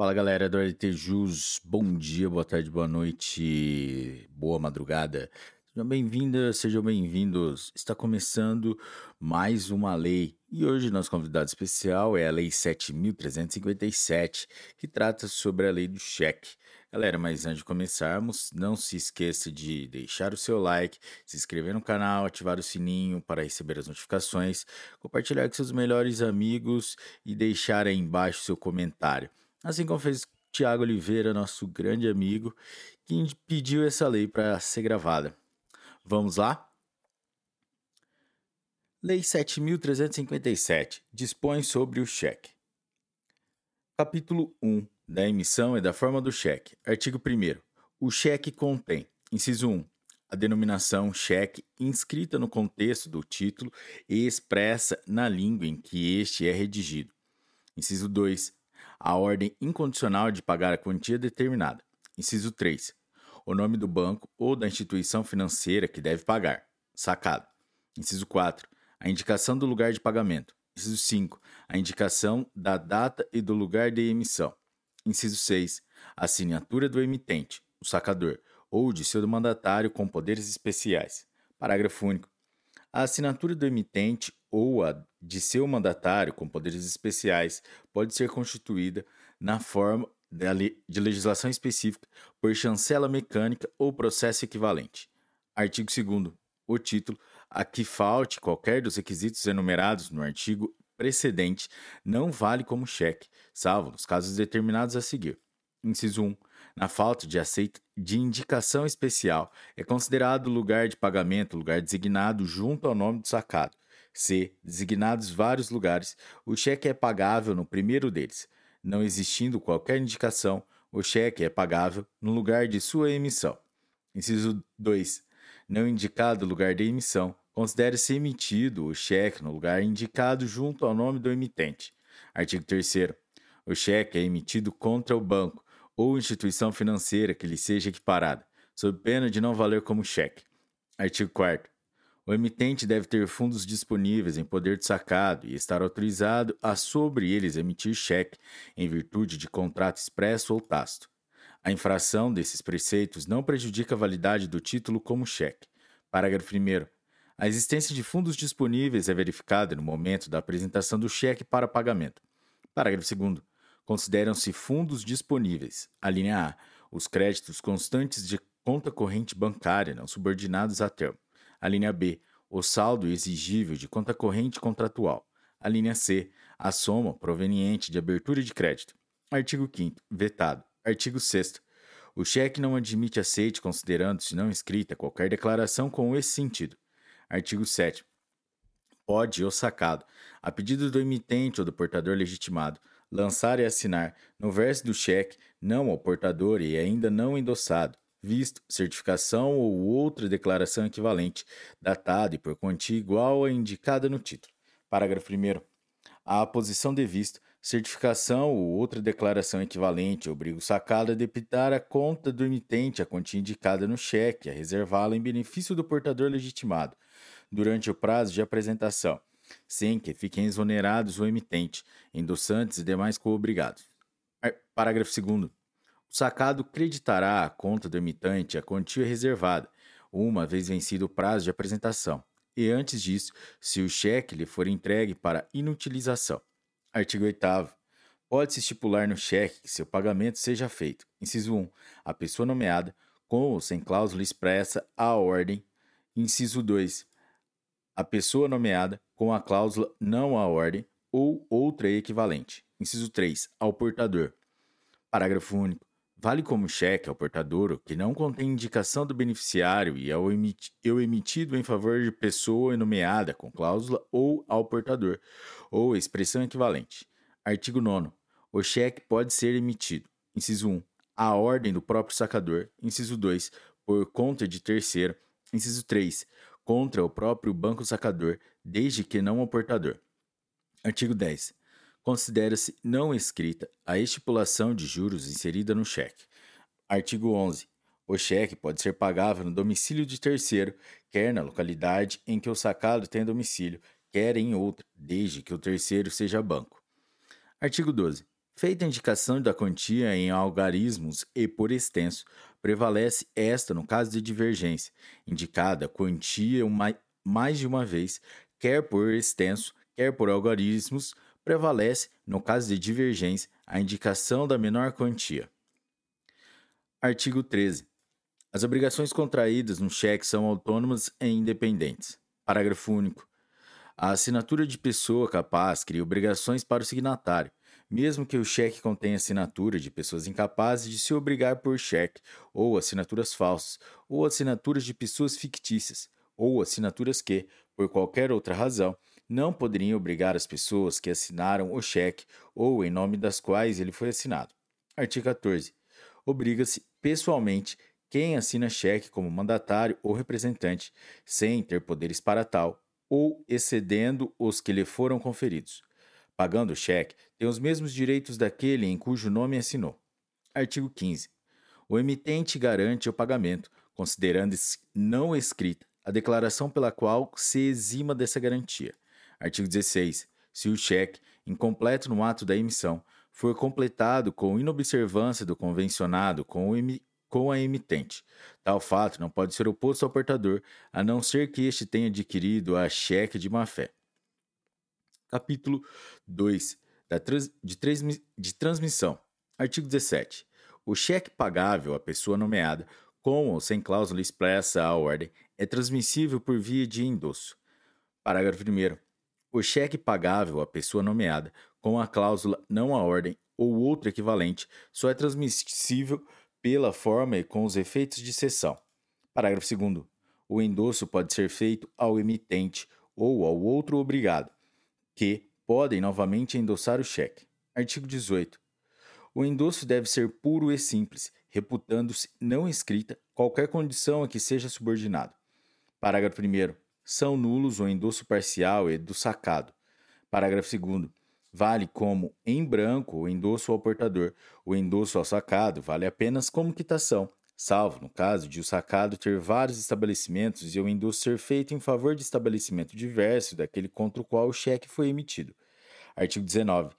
Fala galera do LTJus, bom dia, boa tarde, boa noite, boa madrugada. Sejam bem-vindas, sejam bem-vindos. Está começando mais uma lei e hoje nosso convidado especial é a Lei 7.357, que trata sobre a lei do cheque. Galera, mas antes de começarmos, não se esqueça de deixar o seu like, se inscrever no canal, ativar o sininho para receber as notificações, compartilhar com seus melhores amigos e deixar aí embaixo seu comentário. Assim como fez Tiago Oliveira, nosso grande amigo, que pediu essa lei para ser gravada. Vamos lá? Lei 7.357 dispõe sobre o cheque. Capítulo 1 da emissão e da forma do cheque. Artigo 1. O cheque contém, inciso 1, a denominação cheque inscrita no contexto do título e expressa na língua em que este é redigido. Inciso 2. A ordem incondicional de pagar a quantia determinada. Inciso 3. O nome do banco ou da instituição financeira que deve pagar. Sacado. Inciso 4. A indicação do lugar de pagamento. Inciso 5. A indicação da data e do lugar de emissão. Inciso 6. A assinatura do emitente, o sacador, ou de seu mandatário com poderes especiais. Parágrafo único. A assinatura do emitente ou a de seu mandatário com poderes especiais pode ser constituída na forma de legislação específica por chancela mecânica ou processo equivalente. Artigo 2 O título, a que falte qualquer dos requisitos enumerados no artigo precedente, não vale como cheque, salvo nos casos determinados a seguir. Inciso 1. Na falta de aceita de indicação especial, é considerado lugar de pagamento lugar designado junto ao nome do sacado. C. Designados vários lugares, o cheque é pagável no primeiro deles. Não existindo qualquer indicação, o cheque é pagável no lugar de sua emissão. Inciso 2. Não indicado lugar de emissão, considere-se emitido o cheque no lugar indicado junto ao nome do emitente. Artigo 3. O cheque é emitido contra o banco ou instituição financeira que lhe seja equiparada, sob pena de não valer como cheque. Artigo 4. O emitente deve ter fundos disponíveis em poder de sacado e estar autorizado a sobre eles emitir cheque em virtude de contrato expresso ou tácito. A infração desses preceitos não prejudica a validade do título como cheque. Parágrafo 1. A existência de fundos disponíveis é verificada no momento da apresentação do cheque para pagamento. Parágrafo 2. Consideram-se fundos disponíveis. A linha A. Os créditos constantes de conta corrente bancária não subordinados a termo. A linha B, o saldo exigível de conta corrente contratual. A linha C, a soma proveniente de abertura de crédito. Artigo 5 vetado. Artigo 6 o cheque não admite aceite considerando-se não escrita qualquer declaração com esse sentido. Artigo 7 Pode o sacado, a pedido do emitente ou do portador legitimado, lançar e assinar no verso do cheque, não ao portador e ainda não endossado, visto, certificação ou outra declaração equivalente, datada e por quantia igual à indicada no título. Parágrafo 1. A aposição de visto, certificação ou outra declaração equivalente obriga o sacado a debitar a conta do emitente a quantia indicada no cheque, a reservá-la em benefício do portador legitimado, durante o prazo de apresentação, sem que fiquem exonerados o emitente, endossantes e demais co-obrigados. Parágrafo 2. O sacado creditará à conta do emitente a quantia reservada, uma vez vencido o prazo de apresentação, e antes disso, se o cheque lhe for entregue para inutilização. Artigo 8. Pode-se estipular no cheque que seu pagamento seja feito. Inciso 1. A pessoa nomeada, com ou sem cláusula expressa, à ordem. Inciso 2. A pessoa nomeada, com a cláusula não à ordem ou outra equivalente. Inciso 3. Ao portador. Parágrafo único. Vale como cheque ao portador o que não contém indicação do beneficiário e ao emiti emitido em favor de pessoa nomeada com cláusula ou ao portador, ou expressão equivalente. Artigo 9. O cheque pode ser emitido. Inciso 1. À ordem do próprio sacador. Inciso 2. Por conta de terceiro. Inciso 3. Contra o próprio banco sacador, desde que não ao portador. Artigo 10 considera-se não escrita a estipulação de juros inserida no cheque. Artigo 11. O cheque pode ser pagável no domicílio de terceiro, quer na localidade em que o sacado tem domicílio, quer em outra, desde que o terceiro seja banco. Artigo 12. Feita a indicação da quantia em algarismos e por extenso, prevalece esta no caso de divergência, indicada quantia mais de uma vez, quer por extenso, quer por algarismos, prevalece, no caso de divergência, a indicação da menor quantia. Artigo 13. As obrigações contraídas no cheque são autônomas e independentes. Parágrafo único. A assinatura de pessoa capaz cria obrigações para o signatário, mesmo que o cheque contenha assinatura de pessoas incapazes de se obrigar por cheque, ou assinaturas falsas, ou assinaturas de pessoas fictícias, ou assinaturas que, por qualquer outra razão, não poderiam obrigar as pessoas que assinaram o cheque ou em nome das quais ele foi assinado. Artigo 14. Obriga-se pessoalmente quem assina cheque como mandatário ou representante, sem ter poderes para tal, ou excedendo os que lhe foram conferidos. Pagando o cheque, tem os mesmos direitos daquele em cujo nome assinou. Artigo 15. O emitente garante o pagamento, considerando-se não escrita a declaração pela qual se exima dessa garantia. Artigo 16. Se o cheque, incompleto no ato da emissão, for completado com inobservância do convencionado com com a emitente. Tal fato não pode ser oposto ao portador, a não ser que este tenha adquirido a cheque de má-fé. Capítulo 2 da trans, de, de transmissão. Artigo 17. O cheque pagável à pessoa nomeada, com ou sem cláusula expressa à ordem, é transmissível por via de endosso. Parágrafo 1. O cheque pagável à pessoa nomeada, com a cláusula não à ordem ou outro equivalente, só é transmissível pela forma e com os efeitos de cessão. Parágrafo 2. O endosso pode ser feito ao emitente ou ao outro obrigado, que podem novamente endossar o cheque. Artigo 18. O endosso deve ser puro e simples, reputando-se não escrita qualquer condição a que seja subordinado. Parágrafo 1. São nulos o endosso parcial e do sacado. Parágrafo 2. Vale como em branco o endosso ao portador. O endosso ao sacado vale apenas como quitação, salvo no caso de o sacado ter vários estabelecimentos e o endosso ser feito em favor de estabelecimento diverso daquele contra o qual o cheque foi emitido. Artigo 19.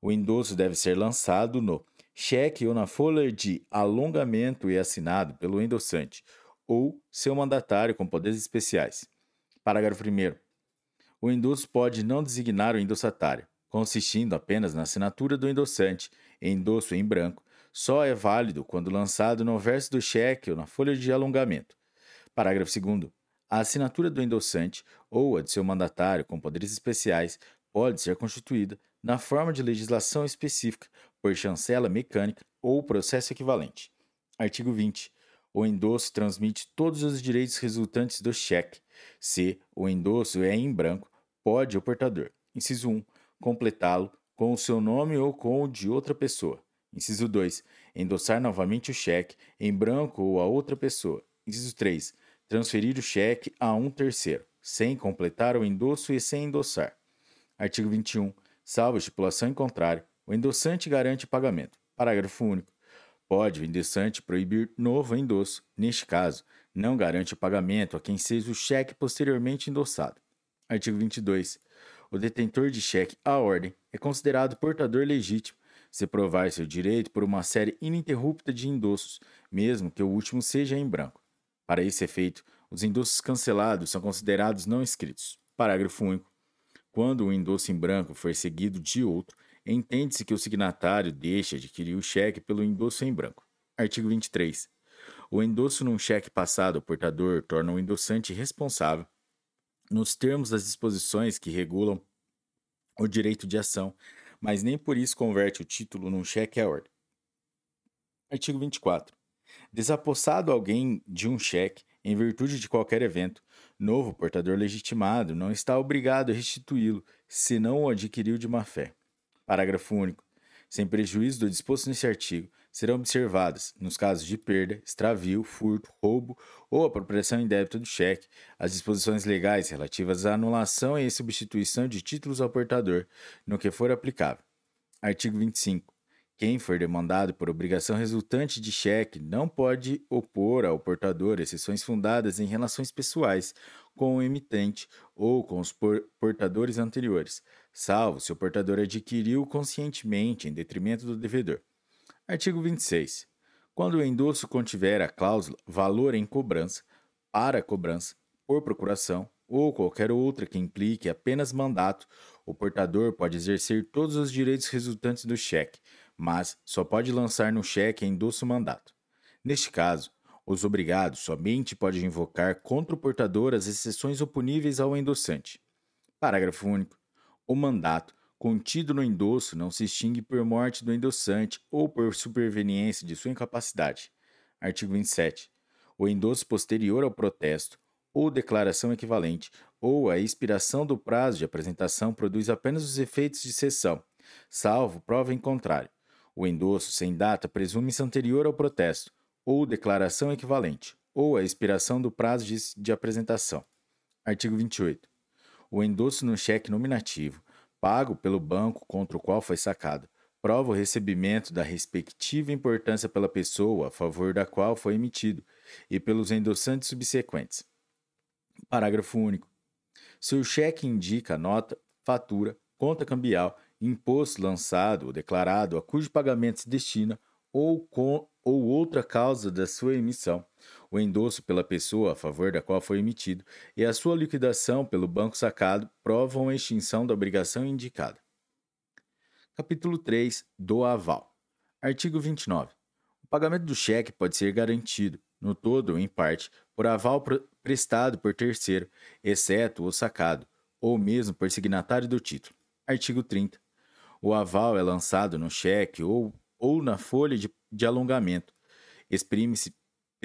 O endosso deve ser lançado no cheque ou na folha de alongamento e assinado pelo endossante ou seu mandatário com poderes especiais. Parágrafo 1. O endosso pode não designar o endossatário consistindo apenas na assinatura do endossante, endosso em branco, só é válido quando lançado no verso do cheque ou na folha de alongamento. Parágrafo 2. A assinatura do endossante ou a de seu mandatário com poderes especiais pode ser constituída na forma de legislação específica, por chancela mecânica ou processo equivalente. Artigo 20. O endosso transmite todos os direitos resultantes do cheque. Se o endosso é em branco, pode o portador. Inciso 1 completá-lo com o seu nome ou com o de outra pessoa. Inciso 2. Endossar novamente o cheque em branco ou a outra pessoa. Inciso 3. Transferir o cheque a um terceiro, sem completar o endosso e sem endossar. Artigo 21. Salvo estipulação em contrário, o endossante garante o pagamento. Parágrafo único. Pode o endossante proibir novo endosso. Neste caso, não garante o pagamento a quem seja o cheque posteriormente endossado. Artigo 22 o detentor de cheque à ordem é considerado portador legítimo se provar seu direito por uma série ininterrupta de endossos, mesmo que o último seja em branco. Para esse efeito, os endossos cancelados são considerados não escritos. Parágrafo único. Quando o endosso em branco for seguido de outro, entende-se que o signatário deixa de adquirir o cheque pelo endosso em branco. Artigo 23. O endosso num cheque passado ao portador torna o endossante responsável nos termos das disposições que regulam o direito de ação, mas nem por isso converte o título num cheque ordem. Artigo 24. Desapossado alguém de um cheque em virtude de qualquer evento, novo portador legitimado não está obrigado a restituí-lo, se não o adquiriu de má fé. Parágrafo único. Sem prejuízo do disposto nesse artigo, serão observadas, nos casos de perda, extravio, furto, roubo ou apropriação indébita do cheque, as disposições legais relativas à anulação e substituição de títulos ao portador, no que for aplicável. Artigo 25. Quem for demandado por obrigação resultante de cheque não pode opor ao portador exceções fundadas em relações pessoais com o emitente ou com os portadores anteriores, salvo se o portador adquiriu conscientemente em detrimento do devedor. Artigo 26. Quando o endosso contiver a cláusula valor em cobrança, para cobrança, por procuração ou qualquer outra que implique apenas mandato, o portador pode exercer todos os direitos resultantes do cheque mas só pode lançar no cheque endosso mandato. Neste caso, os obrigados somente podem invocar contra o portador as exceções oponíveis ao endossante. Parágrafo único. O mandato contido no endosso não se extingue por morte do endossante ou por superveniência de sua incapacidade. Artigo 27. O endosso posterior ao protesto ou declaração equivalente ou a expiração do prazo de apresentação produz apenas os efeitos de cessão, salvo prova em contrário. O endosso sem data presume-se anterior ao protesto, ou declaração equivalente, ou a expiração do prazo de, de apresentação. Artigo 28. O endosso no cheque nominativo, pago pelo banco contra o qual foi sacado, prova o recebimento da respectiva importância pela pessoa a favor da qual foi emitido e pelos endossantes subsequentes. Parágrafo único. Se o cheque indica nota, fatura, conta cambial imposto lançado ou declarado a cujo pagamento se destina ou com ou outra causa da sua emissão, o endosso pela pessoa a favor da qual foi emitido e a sua liquidação pelo banco sacado provam a extinção da obrigação indicada. Capítulo 3 do aval. Artigo 29. O pagamento do cheque pode ser garantido, no todo ou em parte, por aval prestado por terceiro, exceto o sacado, ou mesmo por signatário do título. Artigo 30. O aval é lançado no cheque ou, ou na folha de, de alongamento. Exprime-se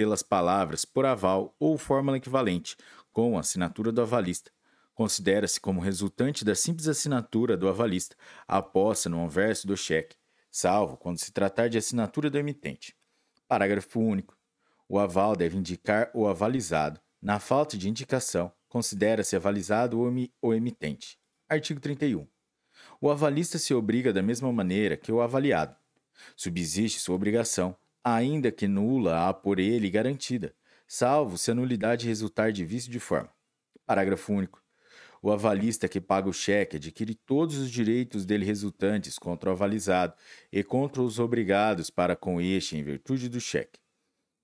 pelas palavras por aval ou fórmula equivalente, com a assinatura do avalista. Considera-se como resultante da simples assinatura do avalista a posse no anverso do cheque, salvo quando se tratar de assinatura do emitente. Parágrafo único. O aval deve indicar o avalizado. Na falta de indicação, considera-se avalizado o emitente. Artigo 31. O avalista se obriga da mesma maneira que o avaliado. Subsiste sua obrigação, ainda que nula a por ele garantida, salvo se a nulidade resultar de vício de forma. Parágrafo único. O avalista que paga o cheque adquire todos os direitos dele resultantes contra o avalizado e contra os obrigados para com este em virtude do cheque.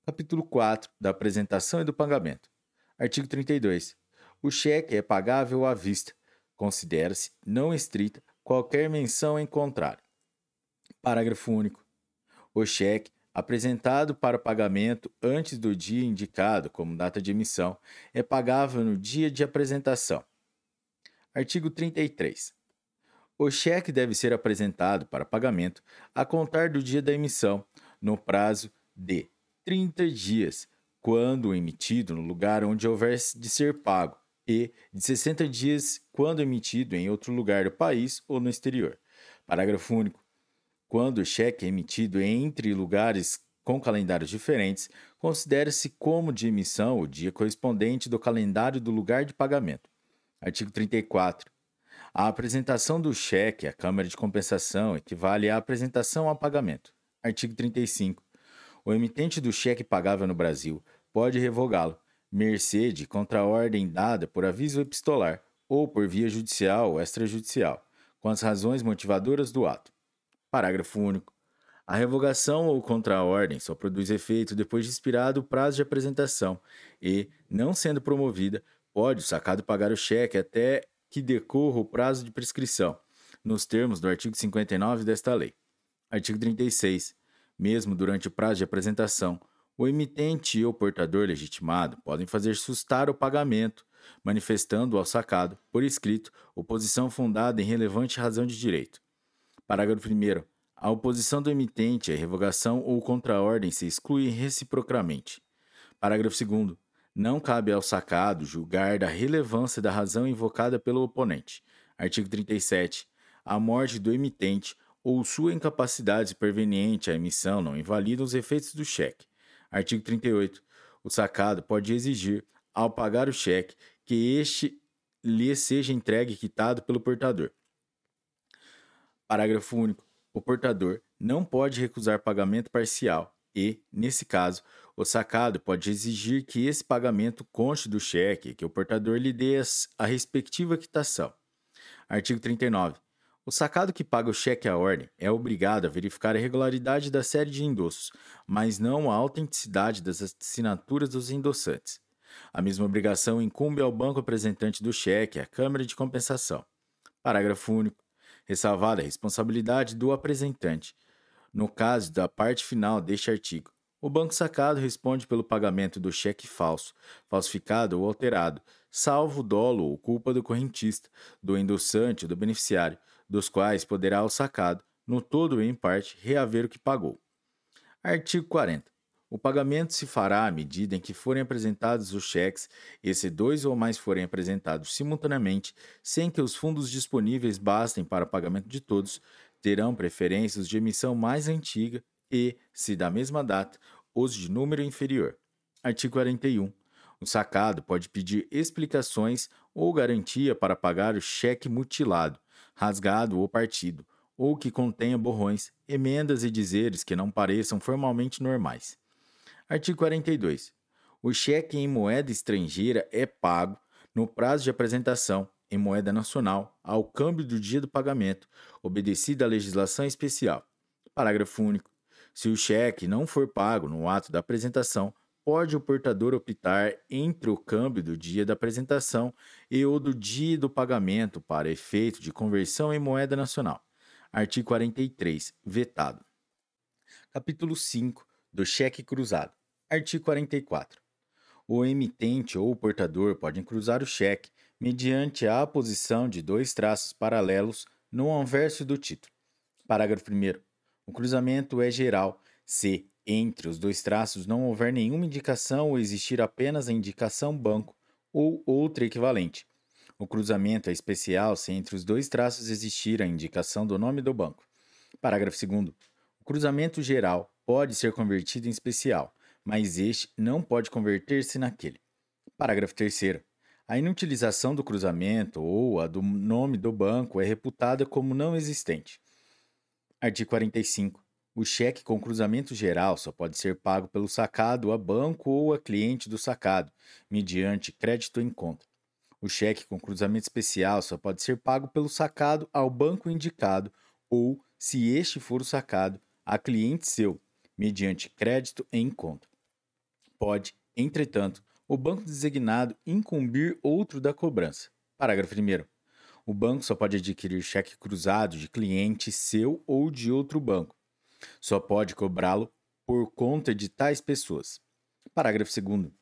Capítulo 4 da apresentação e do pagamento. Artigo 32. O cheque é pagável à vista. Considera-se não estrita qualquer menção em contrário. Parágrafo único. O cheque apresentado para pagamento antes do dia indicado como data de emissão é pagável no dia de apresentação. Artigo 33. O cheque deve ser apresentado para pagamento a contar do dia da emissão, no prazo de 30 dias, quando emitido no lugar onde houver de ser pago, e de 60 dias quando emitido em outro lugar do país ou no exterior. Parágrafo único. Quando o cheque é emitido entre lugares com calendários diferentes, considera-se como de emissão o dia correspondente do calendário do lugar de pagamento. Artigo 34. A apresentação do cheque à Câmara de Compensação equivale à apresentação a pagamento. Artigo 35. O emitente do cheque pagável no Brasil pode revogá-lo, mercê de ordem dada por aviso epistolar ou por via judicial ou extrajudicial, com as razões motivadoras do ato. Parágrafo único. A revogação ou contra-ordem só produz efeito depois de expirado o prazo de apresentação e, não sendo promovida, pode o sacado pagar o cheque até que decorra o prazo de prescrição, nos termos do artigo 59 desta lei. Artigo 36. Mesmo durante o prazo de apresentação, o emitente e o portador legitimado podem fazer sustar o pagamento, manifestando ao sacado, por escrito, oposição fundada em relevante razão de direito. Parágrafo 1. A oposição do emitente à revogação ou contra-ordem se exclui reciprocamente. Parágrafo 2. Não cabe ao sacado julgar da relevância da razão invocada pelo oponente. Artigo 37. A morte do emitente ou sua incapacidade perveniente à emissão não invalidam os efeitos do cheque. Artigo 38. O sacado pode exigir, ao pagar o cheque, que este lhe seja entregue quitado pelo portador. Parágrafo único. o portador não pode recusar pagamento parcial e, nesse caso, o sacado pode exigir que esse pagamento conste do cheque que o portador lhe dê a respectiva quitação. Artigo 39. O sacado que paga o cheque à ordem é obrigado a verificar a regularidade da série de endossos, mas não a autenticidade das assinaturas dos endossantes. A mesma obrigação incumbe ao banco apresentante do cheque, à Câmara de Compensação. Parágrafo único. Ressalvada a responsabilidade do apresentante. No caso da parte final deste artigo, o banco sacado responde pelo pagamento do cheque falso, falsificado ou alterado, salvo dolo ou culpa do correntista, do endossante ou do beneficiário, dos quais poderá o sacado, no todo ou em parte, reaver o que pagou. Artigo 40. O pagamento se fará à medida em que forem apresentados os cheques e se dois ou mais forem apresentados simultaneamente, sem que os fundos disponíveis bastem para o pagamento de todos, terão preferências de emissão mais antiga e, se da mesma data, os de número inferior. Artigo 41. O sacado pode pedir explicações ou garantia para pagar o cheque mutilado, rasgado ou partido, ou que contenha borrões, emendas e dizeres que não pareçam formalmente normais. Artigo 42. O cheque em moeda estrangeira é pago no prazo de apresentação em moeda nacional ao câmbio do dia do pagamento, obedecida à legislação especial. Parágrafo único. Se o cheque não for pago no ato da apresentação, pode o portador optar entre o câmbio do dia da apresentação e o do dia do pagamento para efeito de conversão em moeda nacional. Artigo 43. Vetado. Capítulo 5 do cheque cruzado. Artigo 44. O emitente ou o portador podem cruzar o cheque mediante a aposição de dois traços paralelos no anverso do título. Parágrafo 1. O cruzamento é geral se entre os dois traços não houver nenhuma indicação ou existir apenas a indicação banco ou outra equivalente. O cruzamento é especial se entre os dois traços existir a indicação do nome do banco. Parágrafo 2. O cruzamento geral pode ser convertido em especial, mas este não pode converter-se naquele. Parágrafo 3. A inutilização do cruzamento ou a do nome do banco é reputada como não existente. Artigo 45. O cheque com cruzamento geral só pode ser pago pelo sacado a banco ou a cliente do sacado, mediante crédito em conta. O cheque com cruzamento especial só pode ser pago pelo sacado ao banco indicado ou, se este for o sacado, a cliente seu, mediante crédito em conta. Pode, entretanto, o banco designado incumbir outro da cobrança. Parágrafo 1. O banco só pode adquirir cheque cruzado de cliente seu ou de outro banco, só pode cobrá-lo por conta de tais pessoas. Parágrafo 2.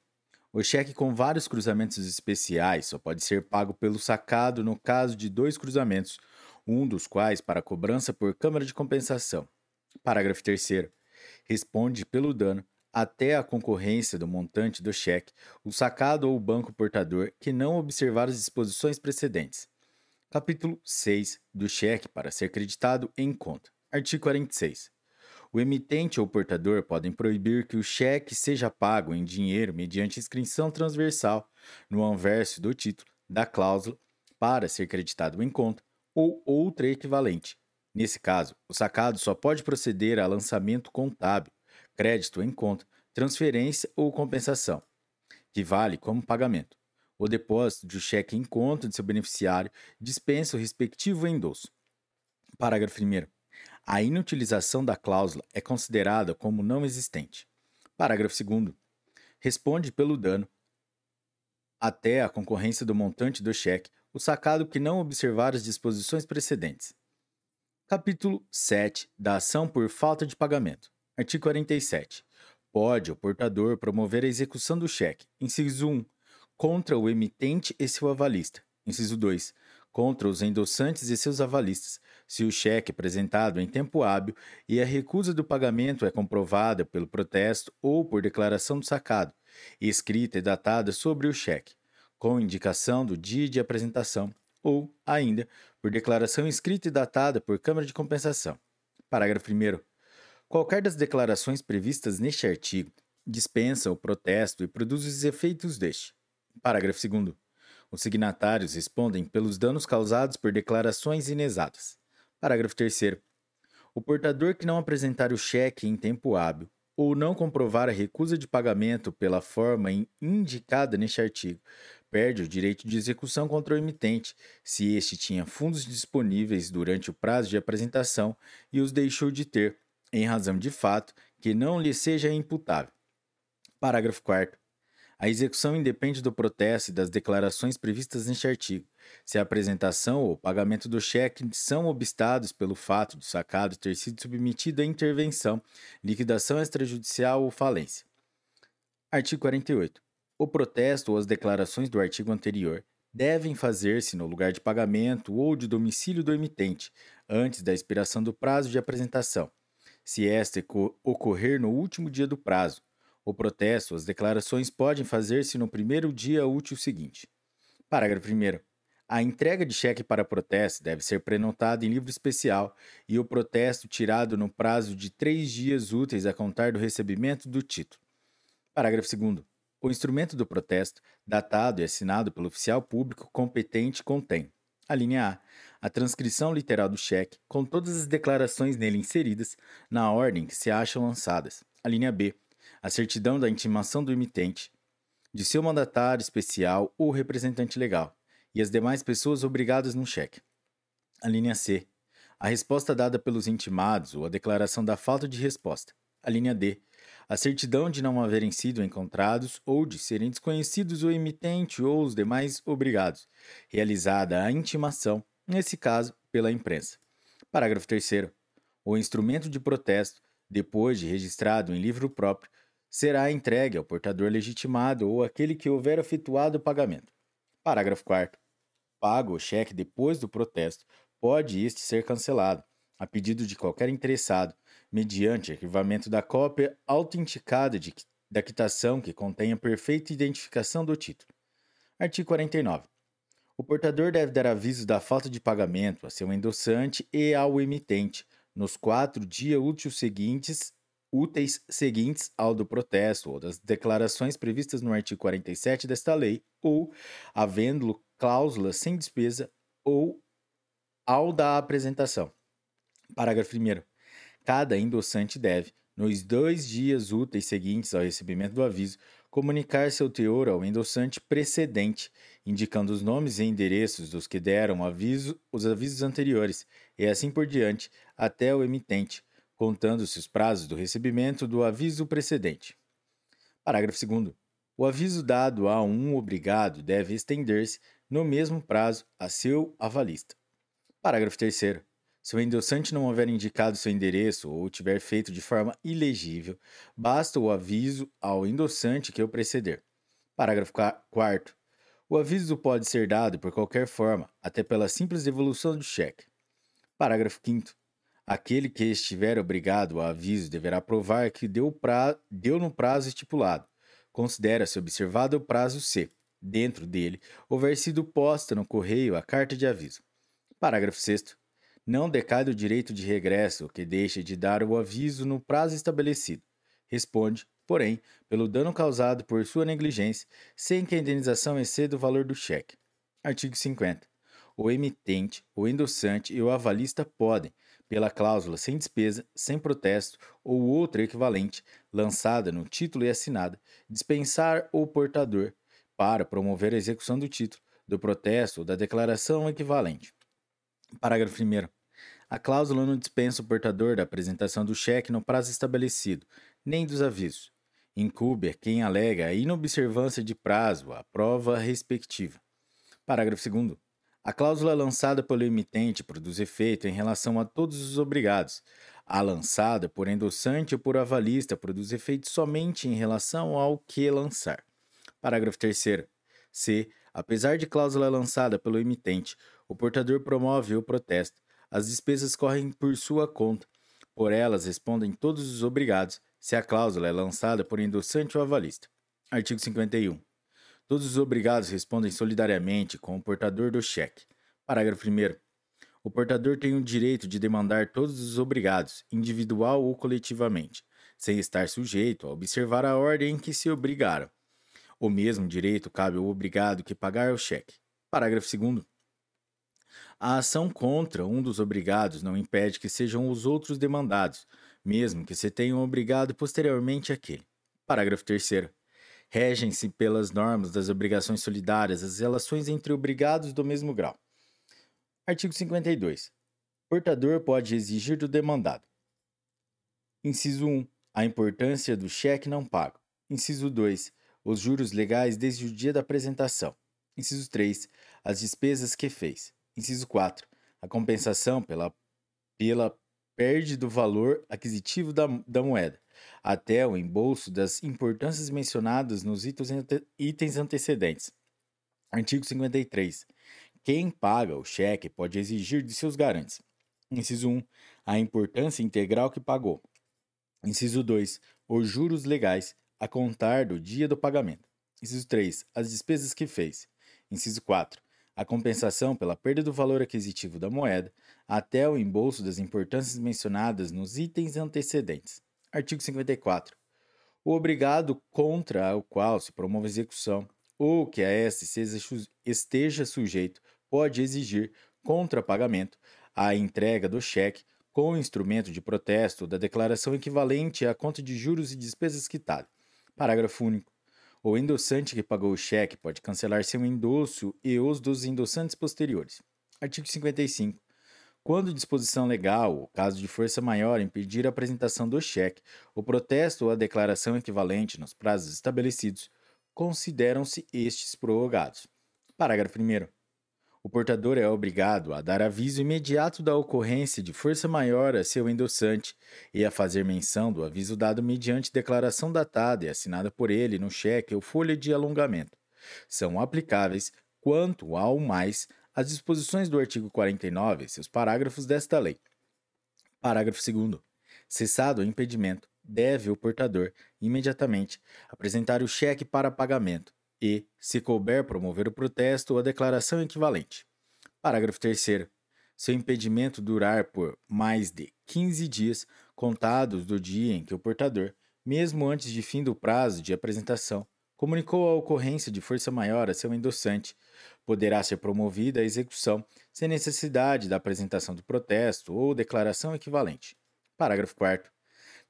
O cheque com vários cruzamentos especiais só pode ser pago pelo sacado no caso de dois cruzamentos, um dos quais para cobrança por câmara de compensação. Parágrafo 3. Responde pelo dano até a concorrência do montante do cheque, o sacado ou o banco portador que não observar as disposições precedentes. Capítulo 6 do cheque para ser creditado em conta. Artigo 46. O emitente ou portador podem proibir que o cheque seja pago em dinheiro mediante inscrição transversal no anverso do título da cláusula para ser creditado em conta ou outra equivalente. Nesse caso, o sacado só pode proceder a lançamento contábil, crédito em conta, transferência ou compensação, que vale como pagamento. O depósito de cheque em conta de seu beneficiário dispensa o respectivo endosso. Parágrafo 1 a inutilização da cláusula é considerada como não existente. Parágrafo 2. Responde pelo dano até a concorrência do montante do cheque o sacado que não observar as disposições precedentes. Capítulo 7 da ação por falta de pagamento. Artigo 47. Pode o portador promover a execução do cheque. Inciso 1. Contra o emitente e seu avalista. Inciso 2 contra os endossantes e seus avalistas, se o cheque apresentado em tempo hábil e a recusa do pagamento é comprovada pelo protesto ou por declaração do sacado, escrita e datada sobre o cheque, com indicação do dia de apresentação, ou, ainda, por declaração escrita e datada por Câmara de Compensação. Parágrafo 1. Qualquer das declarações previstas neste artigo dispensa o protesto e produz os efeitos deste. Parágrafo 2. Os signatários respondem pelos danos causados por declarações inexatas. Parágrafo 3. O portador que não apresentar o cheque em tempo hábil ou não comprovar a recusa de pagamento pela forma indicada neste artigo, perde o direito de execução contra o emitente, se este tinha fundos disponíveis durante o prazo de apresentação e os deixou de ter, em razão de fato que não lhe seja imputável. Parágrafo 4. A execução independe do protesto e das declarações previstas neste artigo, se a apresentação ou pagamento do cheque são obstados pelo fato de o sacado ter sido submetido a intervenção, liquidação extrajudicial ou falência. Artigo 48. O protesto ou as declarações do artigo anterior devem fazer-se no lugar de pagamento ou de domicílio do emitente, antes da expiração do prazo de apresentação. Se esta ocorrer no último dia do prazo, o protesto as declarações podem fazer-se no primeiro dia útil seguinte. Parágrafo 1. A entrega de cheque para protesto deve ser prenotada em livro especial e o protesto tirado no prazo de três dias úteis a contar do recebimento do título. Parágrafo 2. O instrumento do protesto, datado e assinado pelo oficial público competente, contém: a linha A. A transcrição literal do cheque, com todas as declarações nele inseridas, na ordem que se acham lançadas. A linha B a certidão da intimação do emitente, de seu mandatário especial ou representante legal, e as demais pessoas obrigadas no cheque. A linha C. A resposta dada pelos intimados ou a declaração da falta de resposta. A linha D. A certidão de não haverem sido encontrados ou de serem desconhecidos o emitente ou os demais obrigados, realizada a intimação, nesse caso, pela imprensa. Parágrafo 3. O instrumento de protesto, depois de registrado em livro próprio, será entregue ao portador legitimado ou aquele que houver efetuado o pagamento. Parágrafo 4. Pago o cheque depois do protesto, pode este ser cancelado, a pedido de qualquer interessado, mediante arquivamento da cópia autenticada de, da quitação que contenha perfeita identificação do título. Artigo 49. O portador deve dar aviso da falta de pagamento a seu endossante e ao emitente nos quatro dias úteis seguintes úteis seguintes ao do protesto ou das declarações previstas no artigo 47 desta lei, ou havendo cláusula sem despesa, ou ao da apresentação. Parágrafo 1. Cada endossante deve, nos dois dias úteis seguintes ao recebimento do aviso, comunicar seu teor ao endossante precedente, indicando os nomes e endereços dos que deram aviso, os avisos anteriores, e assim por diante, até o emitente, contando-se os prazos do recebimento do aviso precedente. Parágrafo 2. O aviso dado a um obrigado deve estender-se, no mesmo prazo, a seu avalista. Parágrafo 3. Se o endossante não houver indicado seu endereço ou tiver feito de forma ilegível, basta o aviso ao endossante que o preceder. Parágrafo 4. O aviso pode ser dado por qualquer forma, até pela simples devolução do cheque. Parágrafo 5. Aquele que estiver obrigado a aviso deverá provar que deu, pra... deu no prazo estipulado. Considera-se observado o prazo C. Dentro dele, houver sido posta no correio a carta de aviso. Parágrafo 6. Não decai do direito de regresso que deixe de dar o aviso no prazo estabelecido. Responde, porém, pelo dano causado por sua negligência, sem que a indenização exceda o valor do cheque. Artigo 50. O emitente, o endossante e o avalista podem, pela cláusula sem despesa, sem protesto ou outra equivalente, lançada no título e assinada, dispensar o portador para promover a execução do título, do protesto ou da declaração equivalente. Parágrafo 1. A cláusula não dispensa o portador da apresentação do cheque no prazo estabelecido, nem dos avisos. Incube a quem alega a inobservância de prazo a prova respectiva. Parágrafo 2. A cláusula lançada pelo emitente produz efeito em relação a todos os obrigados. A lançada por endossante ou por avalista produz efeito somente em relação ao que lançar. Parágrafo 3. C. Apesar de cláusula lançada pelo emitente, o portador promove o protesto. As despesas correm por sua conta. Por elas respondem todos os obrigados, se a cláusula é lançada por endossante ou avalista. Artigo 51. Todos os obrigados respondem solidariamente com o portador do cheque. Parágrafo 1. O portador tem o direito de demandar todos os obrigados, individual ou coletivamente, sem estar sujeito a observar a ordem em que se obrigaram. O mesmo direito cabe ao obrigado que pagar o cheque. Parágrafo 2. A ação contra um dos obrigados não impede que sejam os outros demandados, mesmo que se tenham obrigado posteriormente aquele. Parágrafo 3. Regem-se pelas normas das obrigações solidárias as relações entre obrigados do mesmo grau. Artigo 52. Portador pode exigir do demandado. Inciso 1. A importância do cheque não pago. Inciso 2. Os juros legais desde o dia da apresentação. Inciso 3. As despesas que fez. Inciso 4. A compensação pela, pela perde do valor aquisitivo da, da moeda, até o embolso das importâncias mencionadas nos itens, itens antecedentes. Artigo 53. Quem paga o cheque pode exigir de seus garantes. Inciso 1. A importância integral que pagou. Inciso 2. Os juros legais a contar do dia do pagamento. Inciso 3. As despesas que fez. Inciso 4 a compensação pela perda do valor aquisitivo da moeda até o embolso das importâncias mencionadas nos itens antecedentes. Artigo 54. O obrigado contra o qual se promove execução ou que a este esteja sujeito pode exigir contra pagamento a entrega do cheque com o instrumento de protesto da declaração equivalente à conta de juros e despesas quitada. Parágrafo único. O endossante que pagou o cheque pode cancelar seu endosso e os dos endossantes posteriores. Artigo 55. Quando disposição legal ou caso de força maior impedir a apresentação do cheque, o protesto ou a declaração equivalente nos prazos estabelecidos, consideram-se estes prorrogados. Parágrafo 1. O portador é obrigado a dar aviso imediato da ocorrência de força maior a seu endossante e a fazer menção do aviso dado mediante declaração datada e assinada por ele no cheque ou folha de alongamento. São aplicáveis, quanto ao mais, as disposições do artigo 49 e seus parágrafos desta lei. Parágrafo 2. Cessado o impedimento, deve o portador, imediatamente, apresentar o cheque para pagamento e, se couber, promover o protesto ou a declaração equivalente. Parágrafo 3. Seu impedimento durar por mais de 15 dias contados do dia em que o portador, mesmo antes de fim do prazo de apresentação, comunicou a ocorrência de força maior a seu endossante, poderá ser promovida a execução sem necessidade da apresentação do protesto ou declaração equivalente. Parágrafo 4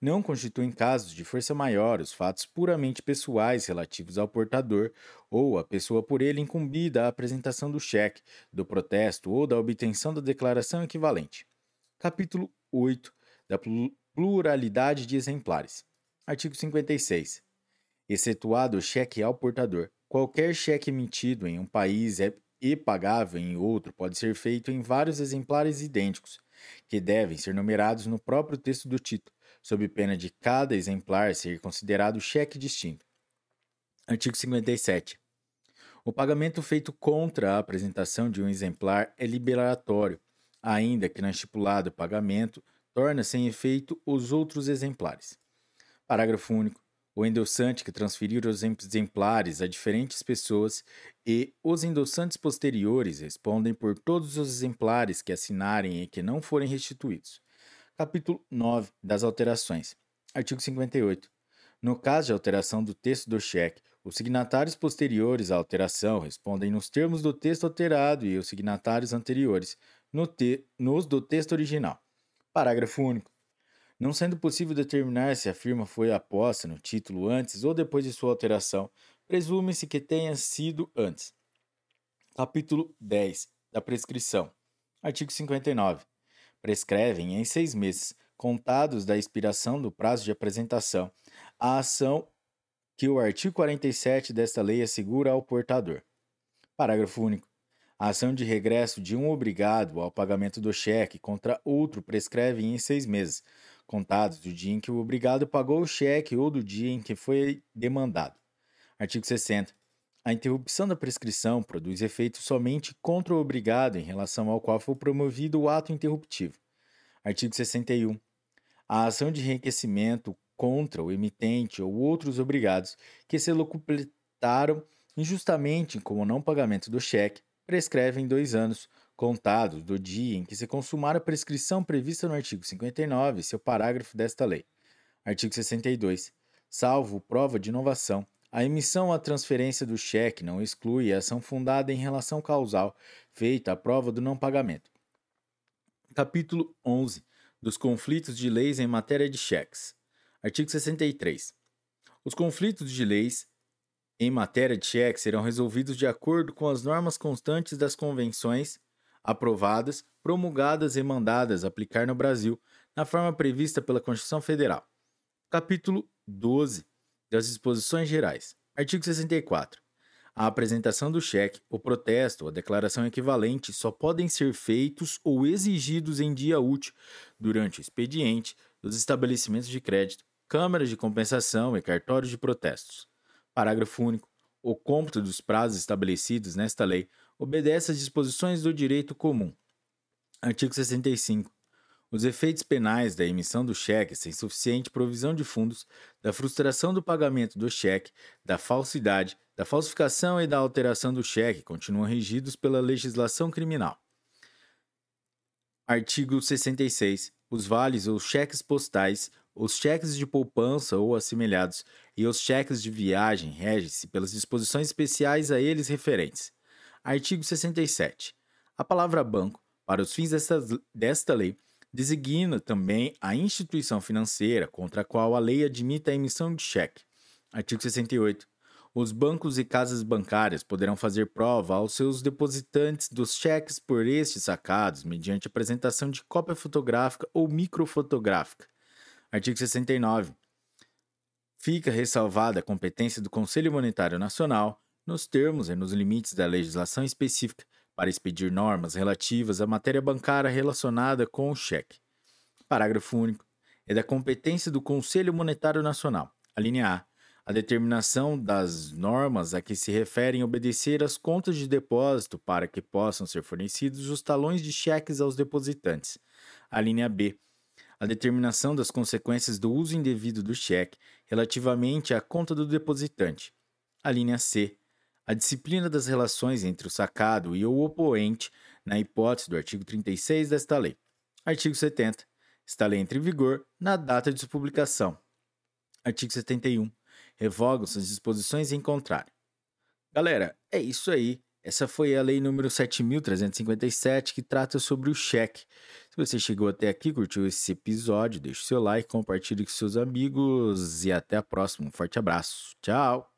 não constituem casos de força maior os fatos puramente pessoais relativos ao portador ou à pessoa por ele incumbida à apresentação do cheque, do protesto ou da obtenção da declaração equivalente. Capítulo 8 da pluralidade de exemplares. Artigo 56. Excetuado o cheque ao portador, qualquer cheque emitido em um país é e pagável em outro pode ser feito em vários exemplares idênticos, que devem ser numerados no próprio texto do título sob pena de cada exemplar ser considerado cheque distinto. Artigo 57. O pagamento feito contra a apresentação de um exemplar é liberatório, ainda que no estipulado pagamento torna sem efeito os outros exemplares. Parágrafo único. O endossante que transferir os exemplares a diferentes pessoas e os endossantes posteriores respondem por todos os exemplares que assinarem e que não forem restituídos. Capítulo 9 das alterações. Artigo 58. No caso de alteração do texto do cheque, os signatários posteriores à alteração respondem nos termos do texto alterado e os signatários anteriores no nos do texto original. Parágrafo único. Não sendo possível determinar se a firma foi aposta no título antes ou depois de sua alteração, presume-se que tenha sido antes. Capítulo 10 da prescrição. Artigo 59 prescrevem em seis meses, contados da expiração do prazo de apresentação, a ação que o artigo 47 desta lei assegura ao portador. Parágrafo único. A ação de regresso de um obrigado ao pagamento do cheque contra outro prescreve em seis meses, contados do dia em que o obrigado pagou o cheque ou do dia em que foi demandado. Artigo 60. A interrupção da prescrição produz efeito somente contra o obrigado em relação ao qual foi promovido o ato interruptivo. Artigo 61. A ação de enriquecimento contra o emitente ou outros obrigados que se locupletaram injustamente com o não pagamento do cheque prescreve em dois anos, contados do dia em que se consumar a prescrição prevista no artigo 59, seu parágrafo desta lei. Artigo 62. Salvo prova de inovação, A emissão a transferência do cheque não exclui a ação fundada em relação causal feita à prova do não pagamento. Capítulo 11 dos conflitos de leis em matéria de cheques. Artigo 63. Os conflitos de leis em matéria de cheques serão resolvidos de acordo com as normas constantes das convenções aprovadas, promulgadas e mandadas aplicar no Brasil, na forma prevista pela Constituição Federal. Capítulo 12 das Disposições Gerais. Artigo 64. A apresentação do cheque, o protesto ou a declaração equivalente só podem ser feitos ou exigidos em dia útil durante o expediente dos estabelecimentos de crédito, câmaras de compensação e cartórios de protestos. Parágrafo único. O cômputo dos prazos estabelecidos nesta lei obedece às disposições do direito comum. Artigo 65. Os efeitos penais da emissão do cheque sem suficiente provisão de fundos, da frustração do pagamento do cheque, da falsidade, da falsificação e da alteração do cheque continuam regidos pela legislação criminal. Artigo 66. Os vales ou cheques postais, os cheques de poupança ou assemelhados e os cheques de viagem regem-se pelas disposições especiais a eles referentes. Artigo 67. A palavra banco, para os fins desta, desta lei, designa também a instituição financeira contra a qual a lei admite a emissão de cheque. Artigo 68. Os bancos e casas bancárias poderão fazer prova aos seus depositantes dos cheques por estes sacados mediante apresentação de cópia fotográfica ou microfotográfica. Artigo 69. Fica ressalvada a competência do Conselho Monetário Nacional nos termos e nos limites da legislação específica, para expedir normas relativas à matéria bancária relacionada com o cheque. Parágrafo único. É da competência do Conselho Monetário Nacional, a linha A, a determinação das normas a que se referem obedecer às contas de depósito para que possam ser fornecidos os talões de cheques aos depositantes. A linha B, a determinação das consequências do uso indevido do cheque relativamente à conta do depositante. A linha C, a disciplina das relações entre o sacado e o opoente, na hipótese do artigo 36 desta lei. Artigo 70. Esta lei entra em vigor na data de sua publicação. Artigo 71. Revogam-se as disposições em contrário. Galera, é isso aí. Essa foi a lei número 7357 que trata sobre o cheque. Se você chegou até aqui, curtiu esse episódio, deixe seu like, compartilhe com seus amigos e até a próxima. Um forte abraço. Tchau!